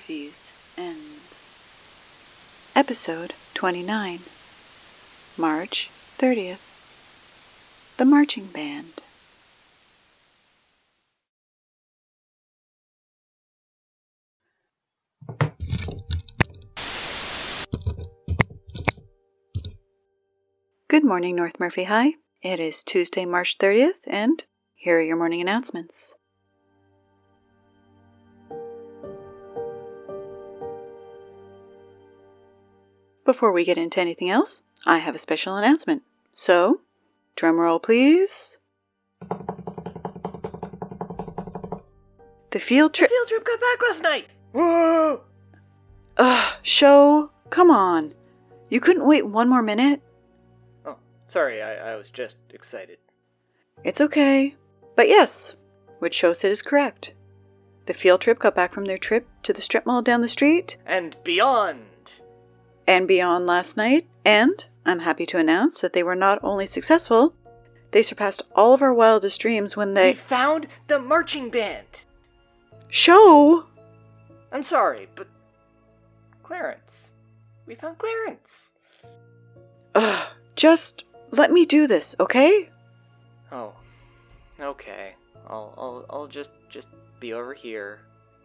Murphy's End. Episode 29. March 30th. The Marching Band. Good morning, North Murphy High. It is Tuesday, March 30th, and here are your morning announcements. Before we get into anything else, I have a special announcement. So, drum roll please. The field trip. The Field trip got back last night. Whoa! Ugh, show, come on. You couldn't wait one more minute? Oh, sorry, I, I was just excited. It's okay. But yes, which show said is correct. The field trip got back from their trip to the strip mall down the street And beyond. And beyond last night, and I'm happy to announce that they were not only successful, they surpassed all of our wildest dreams when We they. found the marching band. Show! I'm sorry, but Clarence. We found Clarence. Ugh, just let me do this, okay? Oh, okay. I'll I'll I'll just just be over here,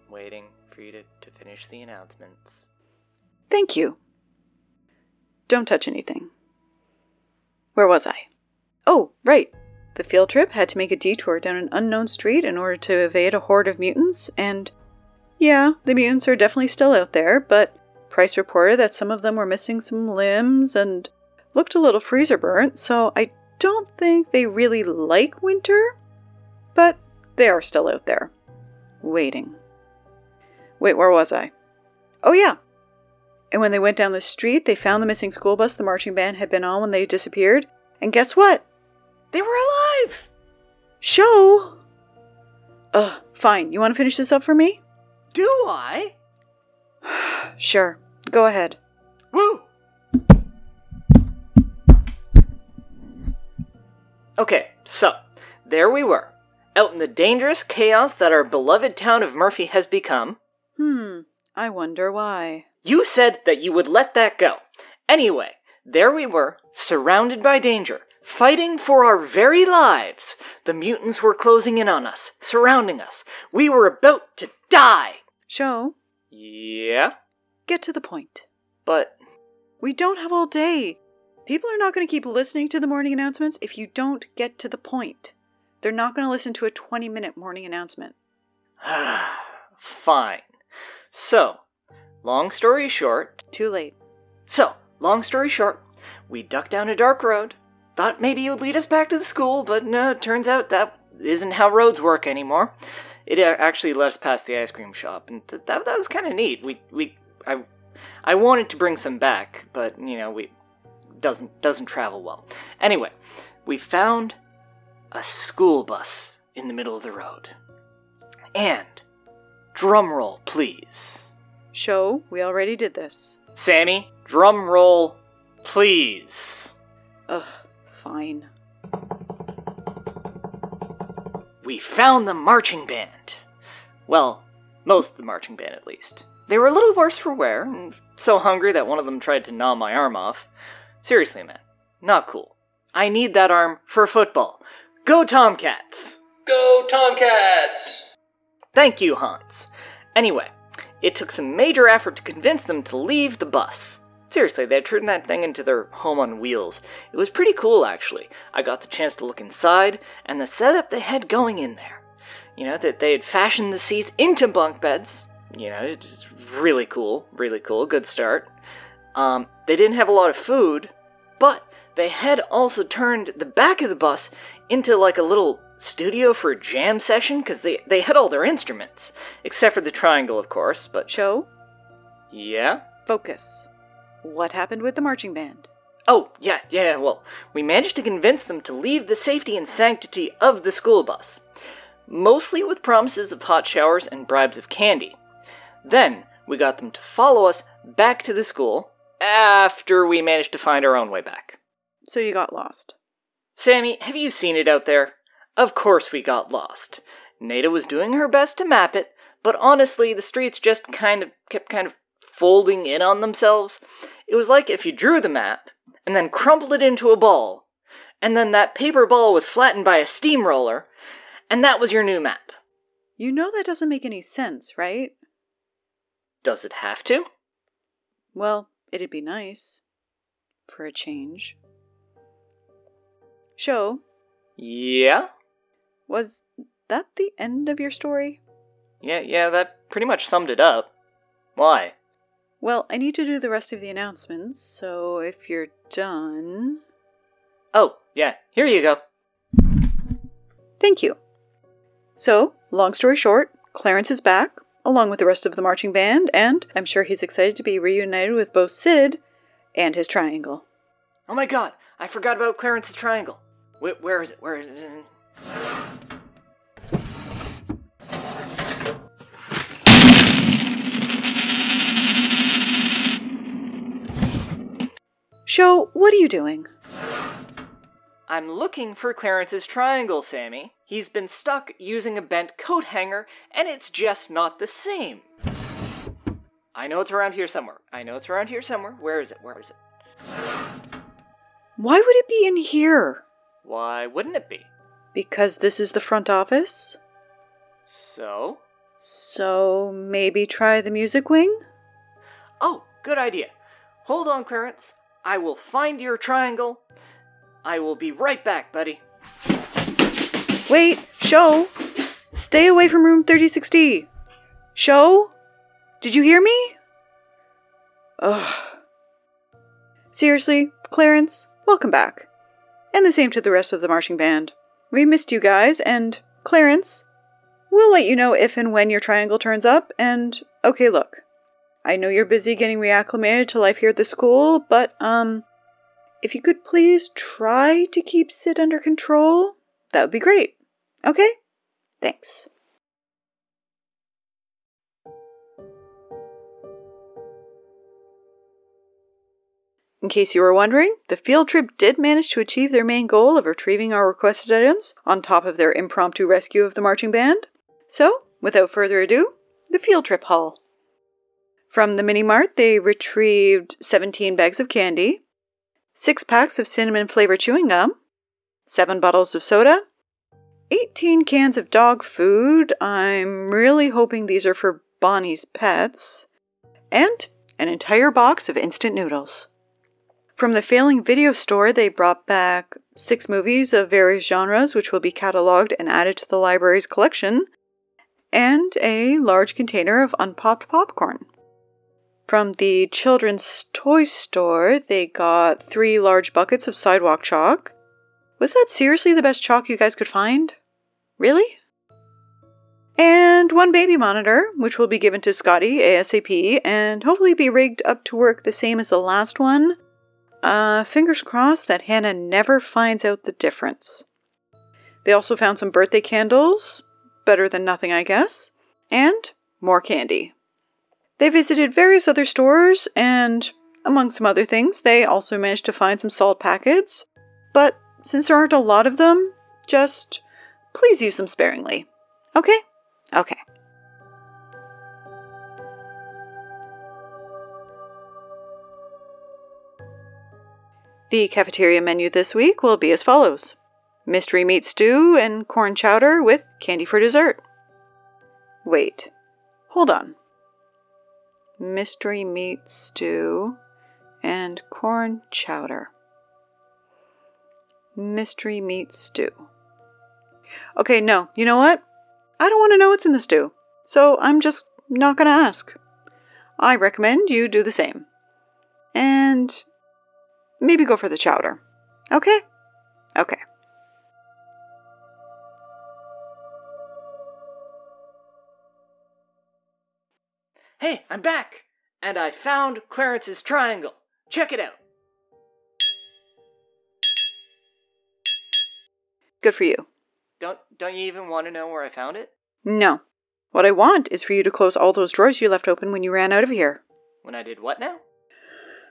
waiting for you to to finish the announcements. Thank you. Don't touch anything. Where was I? Oh, right. The field trip had to make a detour down an unknown street in order to evade a horde of mutants, and yeah, the mutants are definitely still out there, but Price reported that some of them were missing some limbs and looked a little freezer burnt, so I don't think they really like winter, but they are still out there. Waiting. Wait, where was I? Oh, yeah. And when they went down the street, they found the missing school bus the marching band had been on when they disappeared. And guess what? They were alive. Show! Ugh, fine. You want to finish this up for me? Do I? sure. Go ahead. Woo! Okay, so there we were, out in the dangerous chaos that our beloved town of Murphy has become. Hmm, I wonder why. You said that you would let that go. Anyway, there we were, surrounded by danger, fighting for our very lives. The mutants were closing in on us, surrounding us. We were about to die. Show, Yeah, get to the point. but We don't have all day. People are not going to keep listening to the morning announcements if you don't get to the point. They're not going to listen to a 20 minute morning announcement. fine. So, long story short, Too late. So, long story short, we ducked down a dark road. Thought maybe it would lead us back to the school, but no, it turns out that isn't how roads work anymore. It actually led us past the ice cream shop, and th- that, that was kind of neat. We we I I wanted to bring some back, but you know we doesn't doesn't travel well. Anyway, we found a school bus in the middle of the road, and drum roll, please. Show, we already did this. Sammy, drum roll, please. Ugh, fine. We found the marching band. Well, most of the marching band at least. They were a little worse for wear, and so hungry that one of them tried to gnaw my arm off. Seriously, man, not cool. I need that arm for football. Go Tomcats! Go Tomcats! Thank you, Hans. Anyway, it took some major effort to convince them to leave the bus. Seriously, they had turned that thing into their home on wheels. It was pretty cool, actually. I got the chance to look inside, and the setup they had going in there. You know, that they had fashioned the seats into bunk beds. You know, it's really cool, really cool, good start. Um, they didn't have a lot of food, but they had also turned the back of the bus into like a little studio for a jam session because they, they had all their instruments, except for the triangle, of course. But Show, yeah, focus. What happened with the marching band? Oh, yeah, yeah, well, we managed to convince them to leave the safety and sanctity of the school bus, mostly with promises of hot showers and bribes of candy. Then we got them to follow us back to the school after we managed to find our own way back. So you got lost. Sammy, have you seen it out there? Of course we got lost. Nada was doing her best to map it, but honestly, the streets just kind of kept kind of folding in on themselves. It was like if you drew the map and then crumpled it into a ball, and then that paper ball was flattened by a steamroller, and that was your new map. You know that doesn't make any sense, right? Does it have to? Well, it'd be nice. For a change. Show, Yeah? Was that the end of your story? Yeah, yeah, that pretty much summed it up. Why? Well, I need to do the rest of the announcements, so if you're done. Oh, yeah, here you go. Thank you. So, long story short, Clarence is back, along with the rest of the marching band, and I'm sure he's excited to be reunited with both Sid and his triangle. Oh my god, I forgot about Clarence's triangle. Wh- where is it? Where is it? Show, what are you doing? I'm looking for Clarence's triangle, Sammy. He's been stuck using a bent coat hanger, and it's just not the same. I know it's around here somewhere. I know it's around here somewhere. Where is it? Where is it? Why would it be in here? Why wouldn't it be? Because this is the front office? So? So maybe try the music wing? Oh, good idea. Hold on, Clarence. I will find your triangle. I will be right back, buddy. Wait, Show! Stay away from room 3060! Show? Did you hear me? Ugh. Seriously, Clarence, welcome back. And the same to the rest of the marching band. We missed you guys, and Clarence, we'll let you know if and when your triangle turns up, and okay, look. I know you're busy getting reacclimated to life here at the school, but, um, if you could please try to keep Sid under control, that would be great. Okay? Thanks. In case you were wondering, the field trip did manage to achieve their main goal of retrieving our requested items on top of their impromptu rescue of the marching band. So, without further ado, the field trip haul. From the mini mart, they retrieved 17 bags of candy, 6 packs of cinnamon flavored chewing gum, 7 bottles of soda, 18 cans of dog food. I'm really hoping these are for Bonnie's pets, and an entire box of instant noodles. From the failing video store, they brought back six movies of various genres, which will be cataloged and added to the library's collection, and a large container of unpopped popcorn. From the children's toy store, they got three large buckets of sidewalk chalk. Was that seriously the best chalk you guys could find? Really? And one baby monitor, which will be given to Scotty ASAP and hopefully be rigged up to work the same as the last one. Uh, fingers crossed that Hannah never finds out the difference. They also found some birthday candles, better than nothing, I guess, and more candy. They visited various other stores, and among some other things, they also managed to find some salt packets. But since there aren't a lot of them, just please use them sparingly. Okay? Okay. The cafeteria menu this week will be as follows mystery meat stew and corn chowder with candy for dessert. Wait, hold on. Mystery meat stew and corn chowder. Mystery meat stew. Okay, no, you know what? I don't want to know what's in the stew, so I'm just not going to ask. I recommend you do the same. And maybe go for the chowder. Okay? Okay. Hey, I'm back! And I found Clarence's triangle. Check it out. Good for you. Don't don't you even want to know where I found it? No. What I want is for you to close all those drawers you left open when you ran out of here. When I did what now?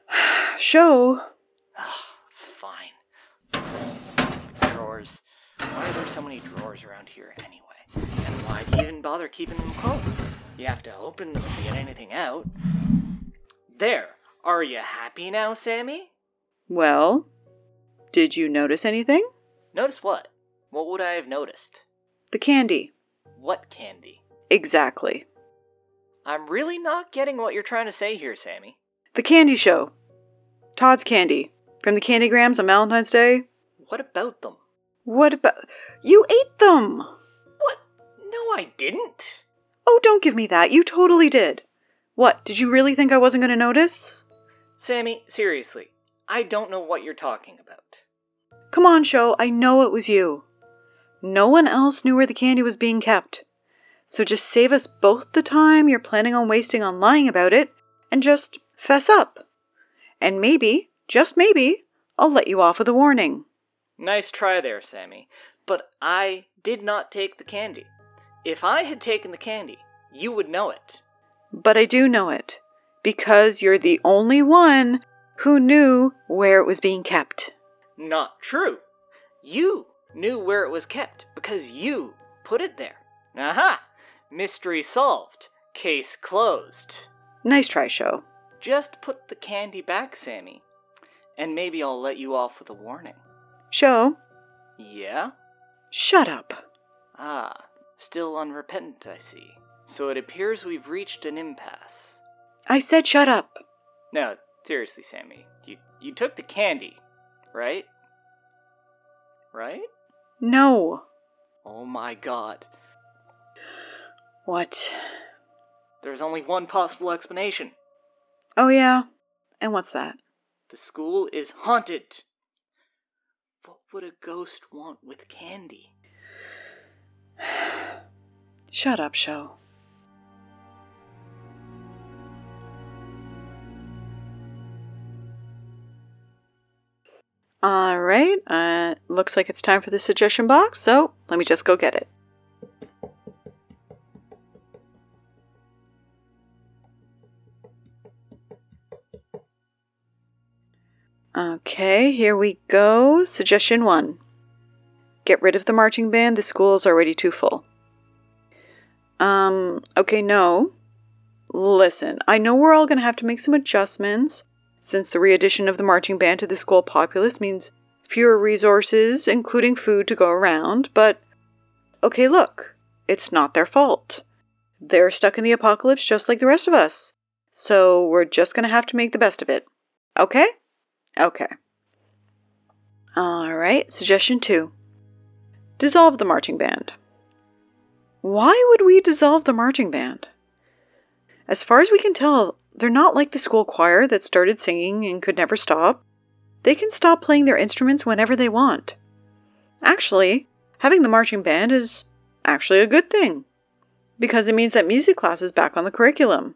Show. Ah, fine. Drawers. Why are there so many drawers around here anyway? And why do you even bother keeping them closed? You have to open them to get anything out. There. Are you happy now, Sammy? Well, did you notice anything? Notice what? What would I have noticed? The candy. What candy? Exactly. I'm really not getting what you're trying to say here, Sammy. The candy show. Todd's candy. From the Candygrams on Valentine's Day. What about them? What about. You ate them! What? No, I didn't. Oh, don't give me that. You totally did. What, did you really think I wasn't going to notice? Sammy, seriously, I don't know what you're talking about. Come on, show. I know it was you. No one else knew where the candy was being kept. So just save us both the time you're planning on wasting on lying about it and just fess up. And maybe, just maybe, I'll let you off with a warning. Nice try there, Sammy. But I did not take the candy. If I had taken the candy, you would know it. But I do know it because you're the only one who knew where it was being kept. Not true. You knew where it was kept because you put it there. Aha! Mystery solved. Case closed. Nice try, show. Just put the candy back, Sammy. And maybe I'll let you off with a warning. Show, Yeah? shut up. Ah, still unrepentant, I see. So it appears we've reached an impasse. I said shut up. No, seriously, Sammy. You you took the candy, right? Right? No. Oh my god. What? There's only one possible explanation. Oh, yeah? And what's that? The school is haunted. What would a ghost want with candy? Shut up, show. All right, uh, looks like it's time for the suggestion box, so let me just go get it. Here we go. Suggestion one Get rid of the marching band, the school is already too full. Um, okay, no. Listen, I know we're all going to have to make some adjustments since the readdition of the marching band to the school populace means fewer resources, including food, to go around, but okay, look, it's not their fault. They're stuck in the apocalypse just like the rest of us. So we're just going to have to make the best of it. Okay? Okay. All right, suggestion two dissolve the marching band. Why would we dissolve the marching band? As far as we can tell, they're not like the school choir that started singing and could never stop. They can stop playing their instruments whenever they want. Actually, having the marching band is actually a good thing because it means that music class is back on the curriculum.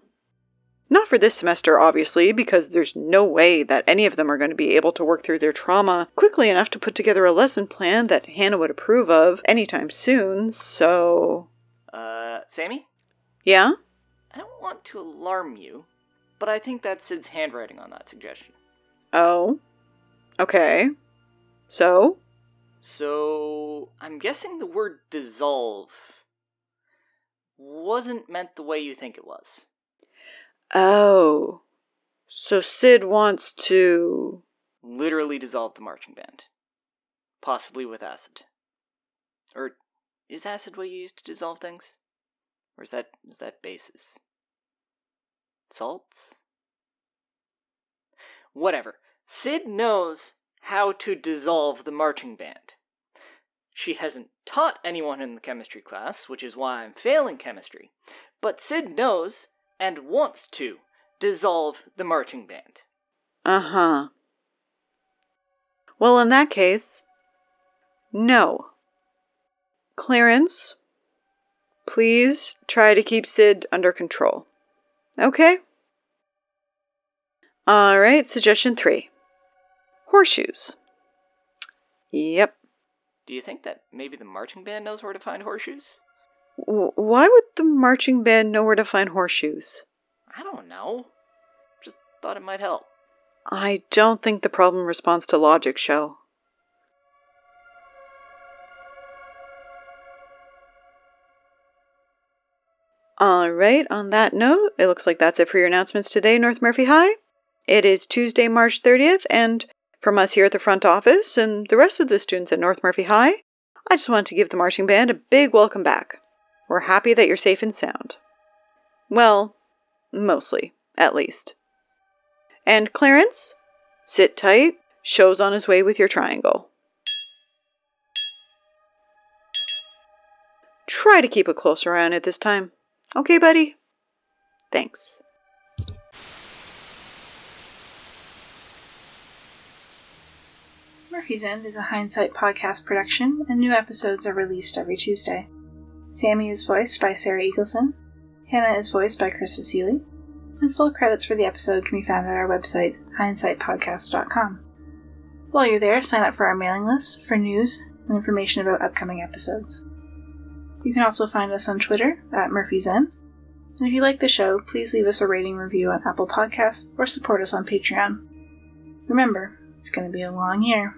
Not for this semester, obviously, because there's no way that any of them are going to be able to work through their trauma quickly enough to put together a lesson plan that Hannah would approve of anytime soon, so. Uh, Sammy? Yeah? I don't want to alarm you, but I think that's Sid's handwriting on that suggestion. Oh? Okay. So? So, I'm guessing the word dissolve wasn't meant the way you think it was. Oh. So Sid wants to. Literally dissolve the marching band. Possibly with acid. Or is acid what you use to dissolve things? Or is that is that bases? Salts? Whatever. Sid knows how to dissolve the marching band. She hasn't taught anyone in the chemistry class, which is why I'm failing chemistry. But Sid knows and wants to dissolve the marching band. Uh huh. Well, in that case, no. Clarence, please try to keep Sid under control. Okay? Alright, suggestion three horseshoes. Yep. Do you think that maybe the marching band knows where to find horseshoes? Why would the marching band know where to find horseshoes? I don't know. Just thought it might help. I don't think the problem responds to logic, Shell. All right, on that note, it looks like that's it for your announcements today, North Murphy High. It is Tuesday, March 30th, and from us here at the front office and the rest of the students at North Murphy High, I just want to give the marching band a big welcome back. We're happy that you're safe and sound. Well, mostly, at least. And Clarence, sit tight, show's on his way with your triangle. Try to keep a closer eye on it this time. Okay, buddy? Thanks. Murphy's End is a Hindsight podcast production, and new episodes are released every Tuesday. Sammy is voiced by Sarah Eagleson, Hannah is voiced by Krista Seeley, and full credits for the episode can be found at our website, hindsightpodcast.com. While you're there, sign up for our mailing list for news and information about upcoming episodes. You can also find us on Twitter at Murphy's End. And if you like the show, please leave us a rating review on Apple Podcasts or support us on Patreon. Remember, it's going to be a long year.